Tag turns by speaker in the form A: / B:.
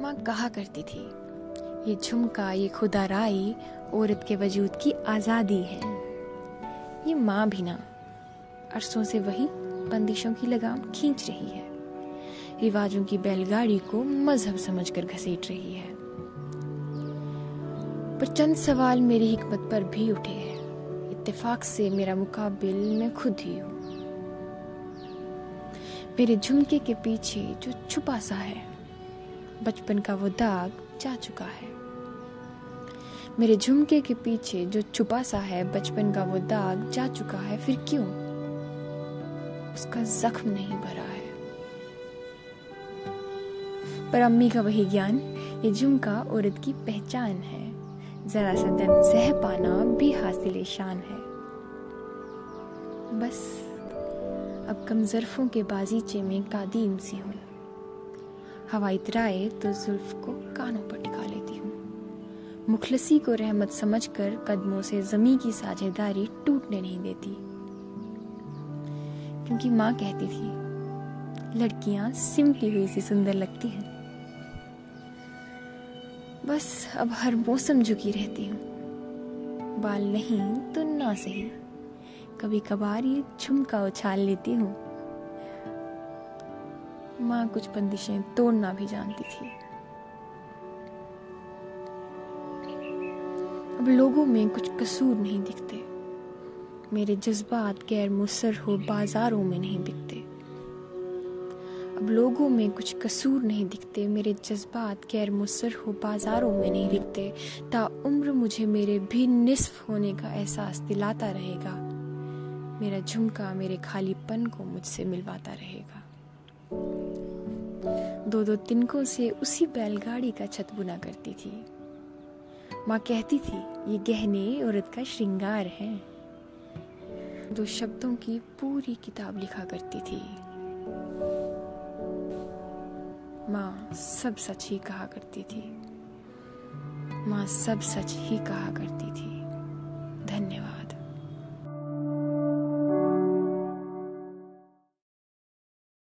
A: माँ कहा करती थी, ये झुमका, ये खुदा राई औरत के वजूद की आज़ादी है। ये माँ भी ना, अरसों से वही बंदिशों की लगाम खींच रही है। रिवाजों की बैलगाड़ी को मज़हब समझकर घसीट रही है। पर चंद सवाल मेरी हिकमत पर भी उठे हैं। इत्तेफाक से मेरा मुकाबिल मैं खुद ही हूँ। मेरे झुमके के पीछे जो छुपा सा है बचपन का वो दाग जा चुका है। मेरे झुमके के पीछे जो छुपा सा है, बचपन का वो दाग जा चुका है, फिर क्यों? उसका जख्म नहीं भरा है। पर अम्मी का वही ज्ञान, ये झुमका औरत की पहचान है। जरा सा दर्द सह पाना भी हासिल शान है। बस, अब कम जरफों के बाजीचे में कादीम सी हूँ। हवा इतराए तो जुल्फ को कानों पर टिका लेती हूँ। मुखलसी को रहमत समझकर कदमों से जमी की साझेदारी टूटने नहीं देती। क्योंकि माँ कहती थी, लड़कियाँ सिमटी हुई सी सुंदर लगती हैं। बस अब हर मौसम झुकी रहती हूँ। बाल नहीं तो ना सही। कभी कभार ये झुमका उछाल लेती हूँ। माँ कुछ बंदिशें तोड़ना भी जानती थी। अब लोगों में कुछ कसूर नहीं दिखते। मेरे जज्बात गैर मुसर हो बाजारों में नहीं बिकते। अब लोगों में कुछ कसूर नहीं दिखते, मेरे जज्बात गैर मुसर हो बाजारों में नहीं बिकते। ता उम्र मुझे मेरे भी निस्फ होने का एहसास दिलाता रहेगा। मेरा झुमका मेरे खालीपन को मुझसे मिलवाता रहेगा। दो दो तिनकों से उसी बैलगाड़ी का छत बुना करती थी। माँ कहती थी, ये गहने औरत का श्रृंगार है। दो शब्दों की पूरी किताब लिखा करती थी। माँ सब सच ही कहा करती थी। माँ सब सच ही कहा करती थी। धन्यवाद।